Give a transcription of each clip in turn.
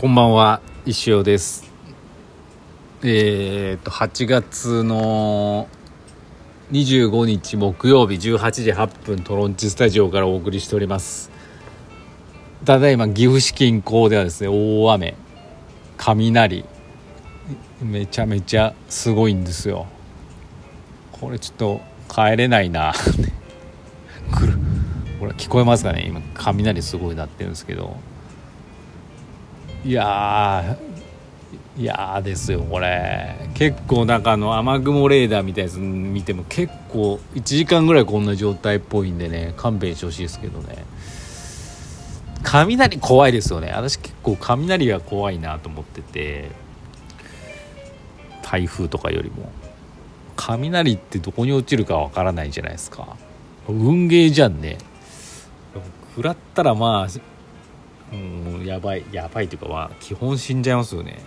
こんばんは石尾です。えー、っと8月の25日木曜日18時8分トロンチスタジオからお送りしております。ただいま岐阜市近郊ではですね大雨雷めちゃめちゃすごいんですよ。これちょっと帰れないな。来るこれ聞こえますかね？今雷すごい鳴ってるんですけど。いやいやですよこれ。結構なんかあの雨雲レーダーみたいなやつ見ても結構1時間ぐらいこんな状態っぽいんでね勘弁してほしいですけどね。雷怖いですよね。私結構雷が怖いなと思ってて台風とかよりも。雷ってどこに落ちるかわからないじゃないですか。運ゲーじゃんね。食らったらまあうんやばいやばいというかは基本死んじゃいますよね。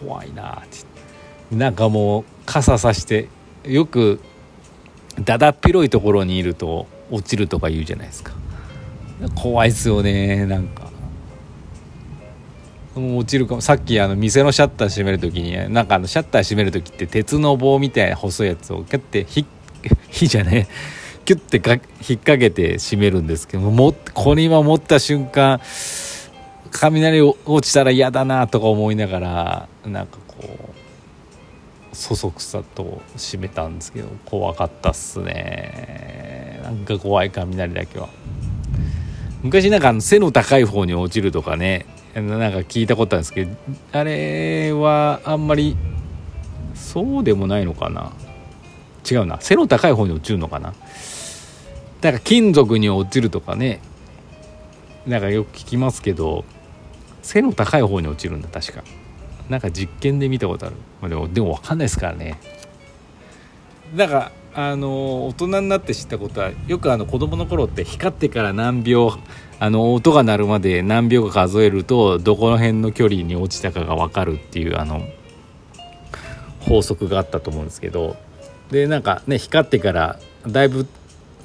怖いなってなんかもう傘さしてよくだだっ広いところにいると落ちるとか言うじゃないですか。怖いですよねなんか。もう落ちるかもさっきあの店のシャッター閉める時になんかあのシャッター閉める時って鉄の棒みたいな細いやつをキュッてひ 火じゃねキュッてか引っ掛けて閉めるんですけどもこれ今持った瞬間雷落ちたら嫌だなとか思いながらなんかこうそそくさと閉めたんですけど怖かったっすね。なんか怖い雷だけは昔なんか背の高い方に落ちるとかね。なんか聞いたことあるんですけどあれはあんまりそうでもないのかな。違うな。背の高い方に落ちるのかな。だか金属に落ちるとかね。なんかよく聞きますけど背の高い方に落ちるんだ確か。なんか実験で見たことある、まあ、でもでも分かんないですからね。だからあの大人になって知ったことはよくあの子供の頃って光ってから何秒あの音が鳴るまで何秒か数えるとどこの辺の距離に落ちたかが分かるっていうあの法則があったと思うんですけど。でなんかね光ってからだいぶ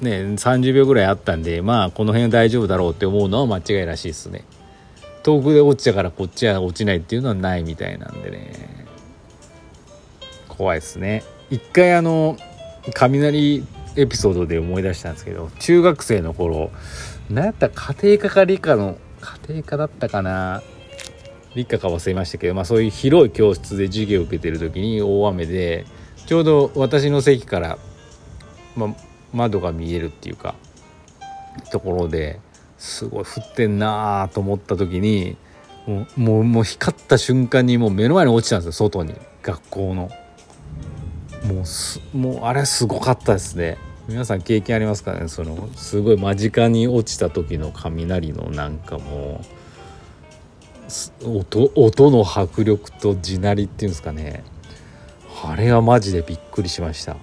ね30秒ぐらいあったんでまあこの辺は大丈夫だろうって思うのは間違いらしいですね。遠くで落ちたからこっちは落ちないっていうのはないみたいなんでね。怖いですね。一回あの雷エピソードで思い出したんですけど中学生の頃何やった家庭科か理科の家庭科だったかな。理科か忘れましたけど、まあ、そういう広い教室で授業を受けてる時に大雨でちょうど私の席から、まあ、窓が見えるっていうかところですごい降ってんなーと思った時にもうもうもう光った瞬間にもう目の前に落ちたんですよ外に。学校の。もうすもうあれすごかったですね。皆さん経験ありますかね？そのすごい間近に落ちた時の雷のなんかもう音音の迫力と地鳴りっていうんですかね。あれはマジでびっくりしました。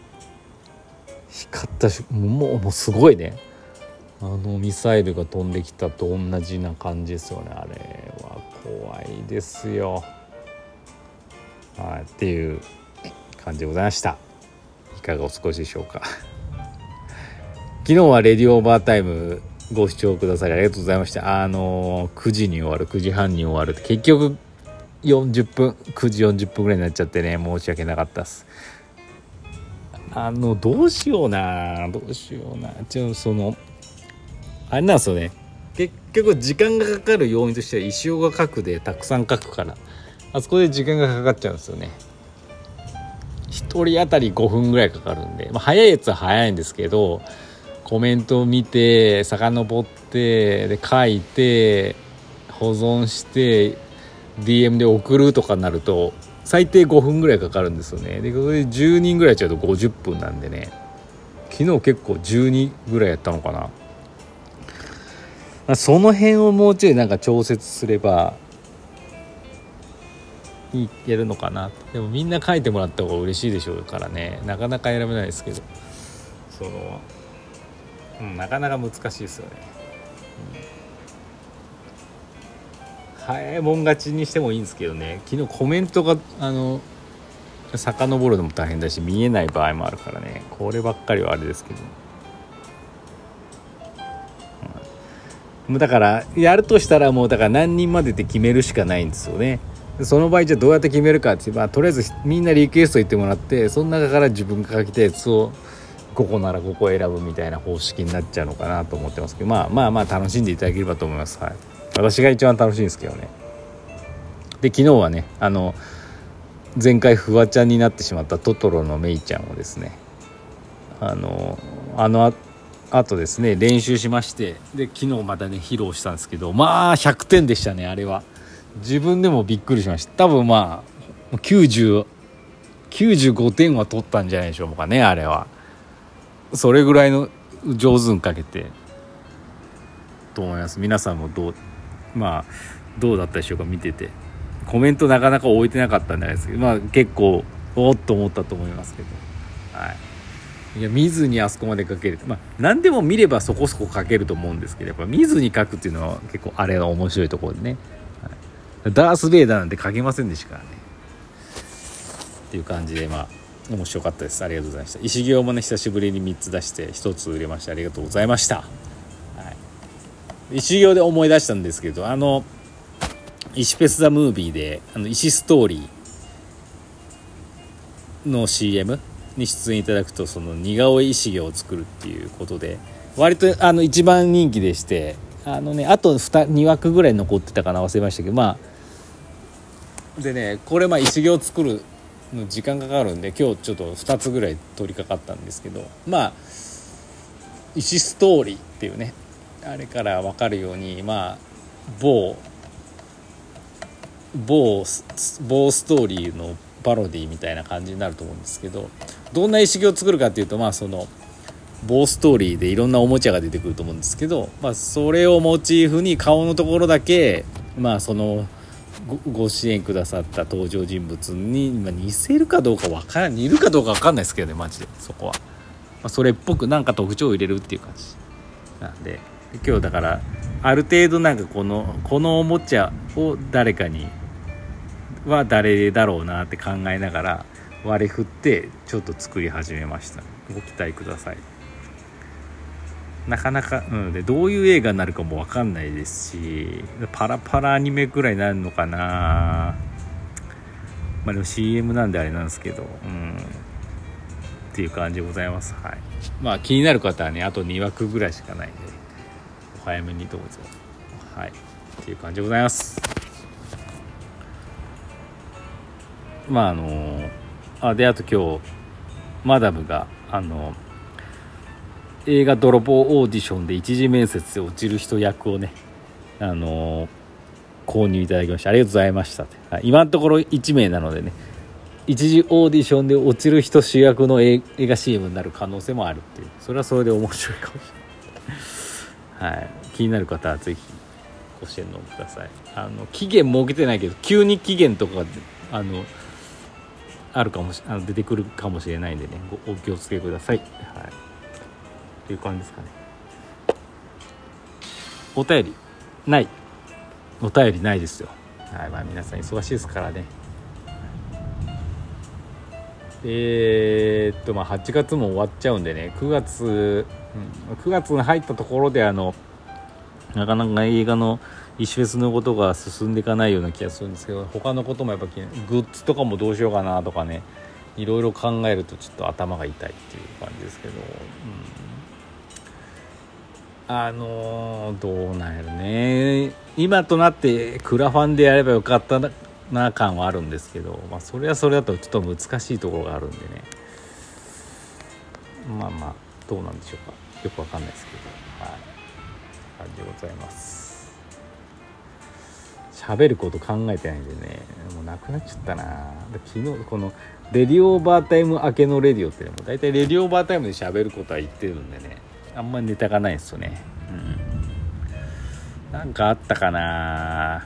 光ったしもうもうすごいね。あのミサイルが飛んできたと同じな感じですよね。あれは怖いですよ。はいっていう感じでございました。いかがお過ごしでしょうか。昨日はレディオーバータイムご視聴くださりありがとうございました。あの9時に終わる9時半に終わる結局40分9時40分ぐらいになっちゃってね申し訳なかったです。あのどうしようなどうしような。ちょそのあれなんですよね。結局時間がかかる要因としては石尾が書くでたくさん書くから。あそこで時間がかかっちゃうんですよね。1人当たり5分ぐらいかかるんで、まあ、早いやつは早いんですけどコメントを見て遡ってで書いて保存して DM で送るとかになると最低5分ぐらいかかるんですよね。でこれで10人ぐらいちゃうと50分なんでね。昨日結構12ぐらいやったのかな。その辺をもうちょいなんか調節すればいけるのかなでもみんな書いてもらった方が嬉しいでしょうからね。なかなか選べないですけど。その、うん、なかなか難しいですよね、早いもん勝ちにしてもいいんですけどね。昨日コメントがあの遡るのも大変だし見えない場合もあるからね。こればっかりはあれですけど、だからやるとしたらもうだから何人までって決めるしかないんですよね。その場合じゃどうやって決めるかってまあとりあえずみんなリクエスト言ってもらってその中から自分が書きたやつを5個なら5個選ぶみたいな方式になっちゃうのかなと思ってますけど。まあまあまあ楽しんでいただければと思います。はい。私が一番楽しいんですけどね。で昨日はねあの前回フワちゃんになってしまったトトロのメイちゃんをですねあのあのあとですね練習しましてで昨日またね披露したんですけどまあ100点でしたねあれは。自分でもびっくりしました。多分まあ90 95点は取ったんじゃないでしょうかねあれは。それぐらいの上手にかけて。と思います。皆さんもどうまあどうだったでしょうか見てて。コメントなかなか置いてなかったんじゃないですけどまあ結構おっと思ったと思いますけど。はい。いや見ずにあそこまで書けるまあ何でも見ればそこそこ書けると思うんですけどやっぱ見ずに書くっていうのは結構あれが面白いところでね、はい、ダース・ベイダーなんて書けませんでしたからね。っていう感じでまあ面白かったです。ありがとうございました。石行もね久しぶりに3つ出して1つ売れましたありがとうございました、はい、石行で思い出したんですけどあの石フェス・ザ・ムービーであの石ストーリーの CM に出演いただくとその似顔絵石毛を作るっていうことで割とあの一番人気でしてあのねあと 2, 2枠ぐらい残ってたかな忘れましたけどまあでねこれまあ石毛を作るの時間かかるんで今日ちょっと2つぐらい取り掛かったんですけどまあ石ストーリーっていうねあれから分かるようにまあ某某某ストーリーのパロディみたいな感じになると思うんですけどどんな意識を作るかっていうとまあその棒ストーリーでいろんなおもちゃが出てくると思うんですけど、まあ、それをモチーフに顔のところだけまあそのご支援くださった登場人物に、まあ、似せるかどうか分からん似るかどうか分かんないですけどねマジでそこは、まあ、それっぽくなんか特徴を入れるっていう感じなんで。今日だからある程度なんかこのこのおもちゃを誰かには誰だろうなって考えながら割り振ってちょっと作り始めました。ご期待ください。なかなか、うん、でどういう映画になるかも分かんないですしパラパラアニメぐらいになるのかな。まあでも CM なんであれなんですけどうん。っていう感じでございます。はい。まあ気になる方はねあと2枠ぐらいしかないんで。早めにどうぞ。はい。っていう感じでございます。まああのあであと今日マダムがあの映画泥棒オーディションで一次面接で落ちる人役をねあの購入いただきましてありがとうございましたはい、今のところ1名なのでね一次オーディションで落ちる人主役の映画 CM になる可能性もあるっていう。それはそれで面白いかもしれない、はい、気になる方はぜひご支援のくださいあの期限設けてないけど急に期限とかあのあるかもしあの出てくるかもしれないんでねお気をつけください。はい、っていう感じですかね。お便りないお便りないですよ。はいまあ、皆さん忙しいですからね。えー、っとまあ8月も終わっちゃうんでね9月、うん、9月に入ったところであのなかなか映画の石フェスのことが進んでいかないような気がするんですけど他のこともやっぱグッズとかもどうしようかなとかねいろいろ考えるとちょっと頭が痛いっていう感じですけど、うん、あのー、どうなんやろね。今となってクラファンでやればよかったな感はあるんですけど、まあ、それはそれだとちょっと難しいところがあるんでね。まあまあどうなんでしょうか。よくわかんないですけど。ございます。喋ること考えてないんでねもうなくなっちゃったな。昨日このレディオーバータイム明けのレディオってねもう大体レディオーバータイムで喋ることは言ってるんでねあんまりネタがないんですよね。うん。なんかあったかな。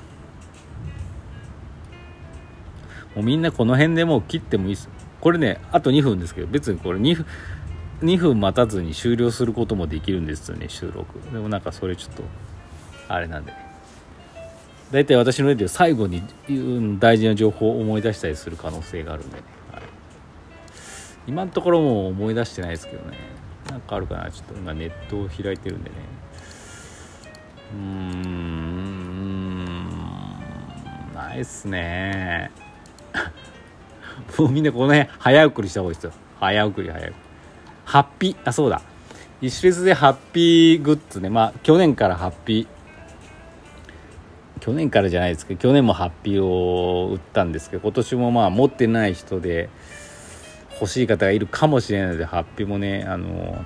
もうみんなこの辺でもう切ってもいいです。これねあと2分ですけど別にこれ2分2分待たずに終了することもできるんですよね収録。でもなんかそれちょっとあれなんで。大体私のレディオ最後に大事な情報を思い出したりする可能性があるんでね、はい、今のところも思い出してないですけどね。なんかあるかな？ちょっと今ネットを開いてるんでね。うーんないっすね。もうみんなこの辺早送りした方がいいですよ。早送り早送り。ハッピー。あそうだ。イシフェスでハッピーグッズね。まあ去年からハッピー。去年からじゃないですけど去年もハッピーを売ったんですけど今年もまあ持ってない人で欲しい方がいるかもしれないのでハッピーもねあの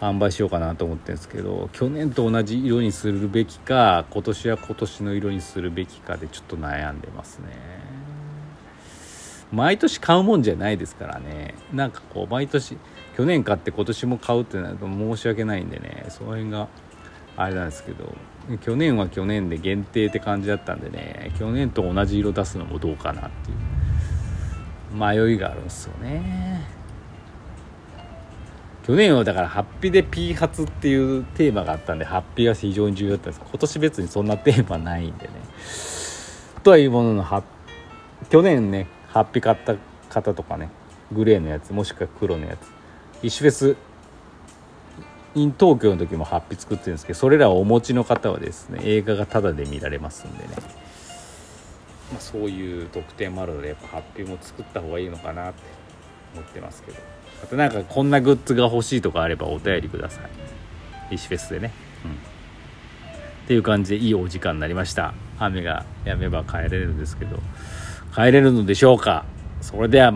販売しようかなと思ってるんですけど去年と同じ色にするべきか今年は今年の色にするべきかでちょっと悩んでますね。毎年買うもんじゃないですからね。なんかこう毎年去年買って今年も買うってなると申し訳ないんでね。その辺があれなんですけど。去年は去年で限定って感じだったんでね。去年と同じ色出すのもどうかなっていう。迷いがあるんですよね。去年はだからハッピーで P 発っていうテーマがあったんでハッピーは非常に重要だったんです。今年別にそんなテーマないんでね。とはいうもののハ去年ねハッピー買った方とかねグレーのやつもしくは黒のやつ。イシュフェス in 東京の時もハッピー作ってるんですけどそれらをお持ちの方はですね映画がタダで見られますんでね、まあ、そういう特典もあるのでやっぱハッピーも作った方がいいのかなって思ってますけど。あとなんかこんなグッズが欲しいとかあればお便りください。イシフェスでね。うん。っていう感じでいいお時間になりました。雨が止めば帰れるんですけど。帰れるのでしょうか。それでは